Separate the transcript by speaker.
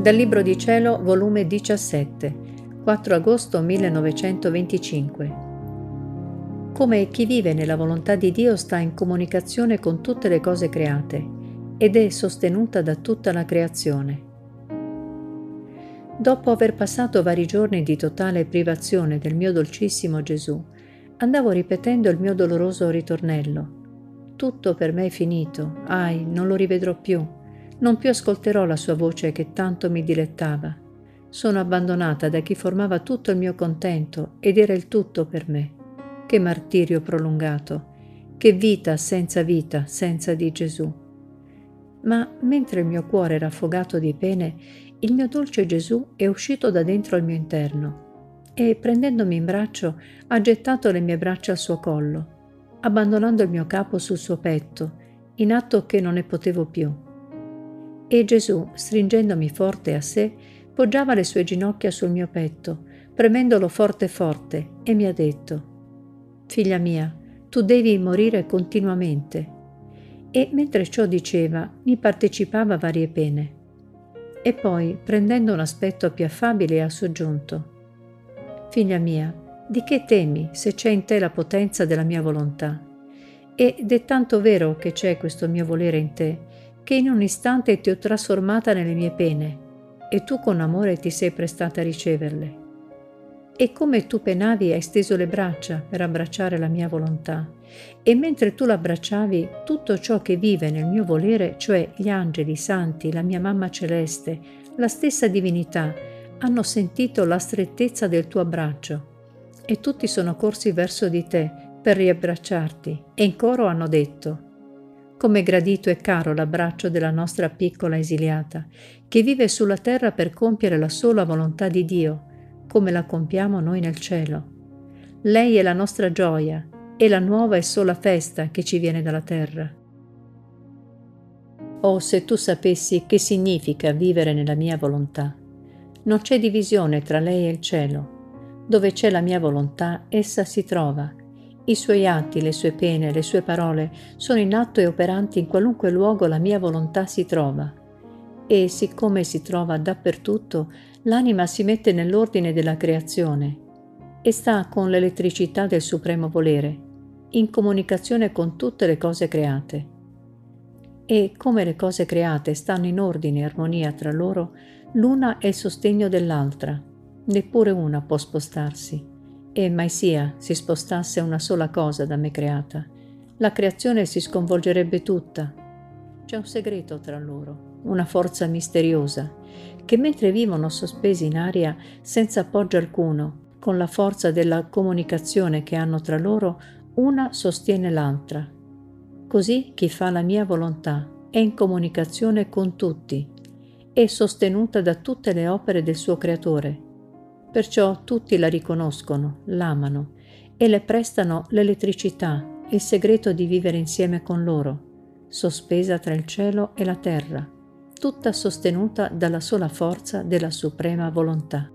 Speaker 1: Dal Libro di Cielo, volume 17, 4 agosto 1925. Come chi vive nella volontà di Dio sta in comunicazione con tutte le cose create ed è sostenuta da tutta la creazione. Dopo aver passato vari giorni di totale privazione del mio dolcissimo Gesù, andavo ripetendo il mio doloroso ritornello. Tutto per me è finito, ai, non lo rivedrò più non più ascolterò la sua voce che tanto mi dilettava. Sono abbandonata da chi formava tutto il mio contento ed era il tutto per me. Che martirio prolungato, che vita senza vita, senza di Gesù. Ma mentre il mio cuore era affogato di pene, il mio dolce Gesù è uscito da dentro al mio interno e, prendendomi in braccio, ha gettato le mie braccia al suo collo, abbandonando il mio capo sul suo petto, in atto che non ne potevo più. E Gesù, stringendomi forte a sé, poggiava le sue ginocchia sul mio petto, premendolo forte forte, e mi ha detto, Figlia mia, tu devi morire continuamente. E mentre ciò diceva, mi partecipava varie pene. E poi, prendendo un aspetto più affabile, ha soggiunto, Figlia mia, di che temi se c'è in te la potenza della mia volontà? Ed è tanto vero che c'è questo mio volere in te, che in un istante ti ho trasformata nelle mie pene e tu con amore ti sei prestata a riceverle. E come tu penavi hai steso le braccia per abbracciare la mia volontà, e mentre tu l'abbracciavi, tutto ciò che vive nel mio volere, cioè gli angeli, i santi, la mia mamma celeste, la stessa divinità, hanno sentito la strettezza del tuo abbraccio, e tutti sono corsi verso di te per riabbracciarti, e in coro hanno detto, come gradito e caro l'abbraccio della nostra piccola esiliata, che vive sulla terra per compiere la sola volontà di Dio, come la compiamo noi nel cielo. Lei è la nostra gioia e la nuova e sola festa che ci viene dalla terra. Oh, se tu sapessi che significa vivere nella mia volontà. Non c'è divisione tra lei e il cielo. Dove c'è la mia volontà, essa si trova i suoi atti, le sue pene, le sue parole sono in atto e operanti in qualunque luogo la mia volontà si trova. E siccome si trova dappertutto, l'anima si mette nell'ordine della creazione e sta con l'elettricità del supremo volere, in comunicazione con tutte le cose create. E come le cose create stanno in ordine e armonia tra loro, l'una è il sostegno dell'altra, neppure una può spostarsi e mai sia si spostasse una sola cosa da me creata, la creazione si sconvolgerebbe tutta. C'è un segreto tra loro, una forza misteriosa, che mentre vivono sospesi in aria senza appoggio alcuno, con la forza della comunicazione che hanno tra loro, una sostiene l'altra. Così chi fa la mia volontà è in comunicazione con tutti, è sostenuta da tutte le opere del suo creatore Perciò tutti la riconoscono, l'amano e le prestano l'elettricità, il segreto di vivere insieme con loro, sospesa tra il cielo e la terra, tutta sostenuta dalla sola forza della suprema volontà.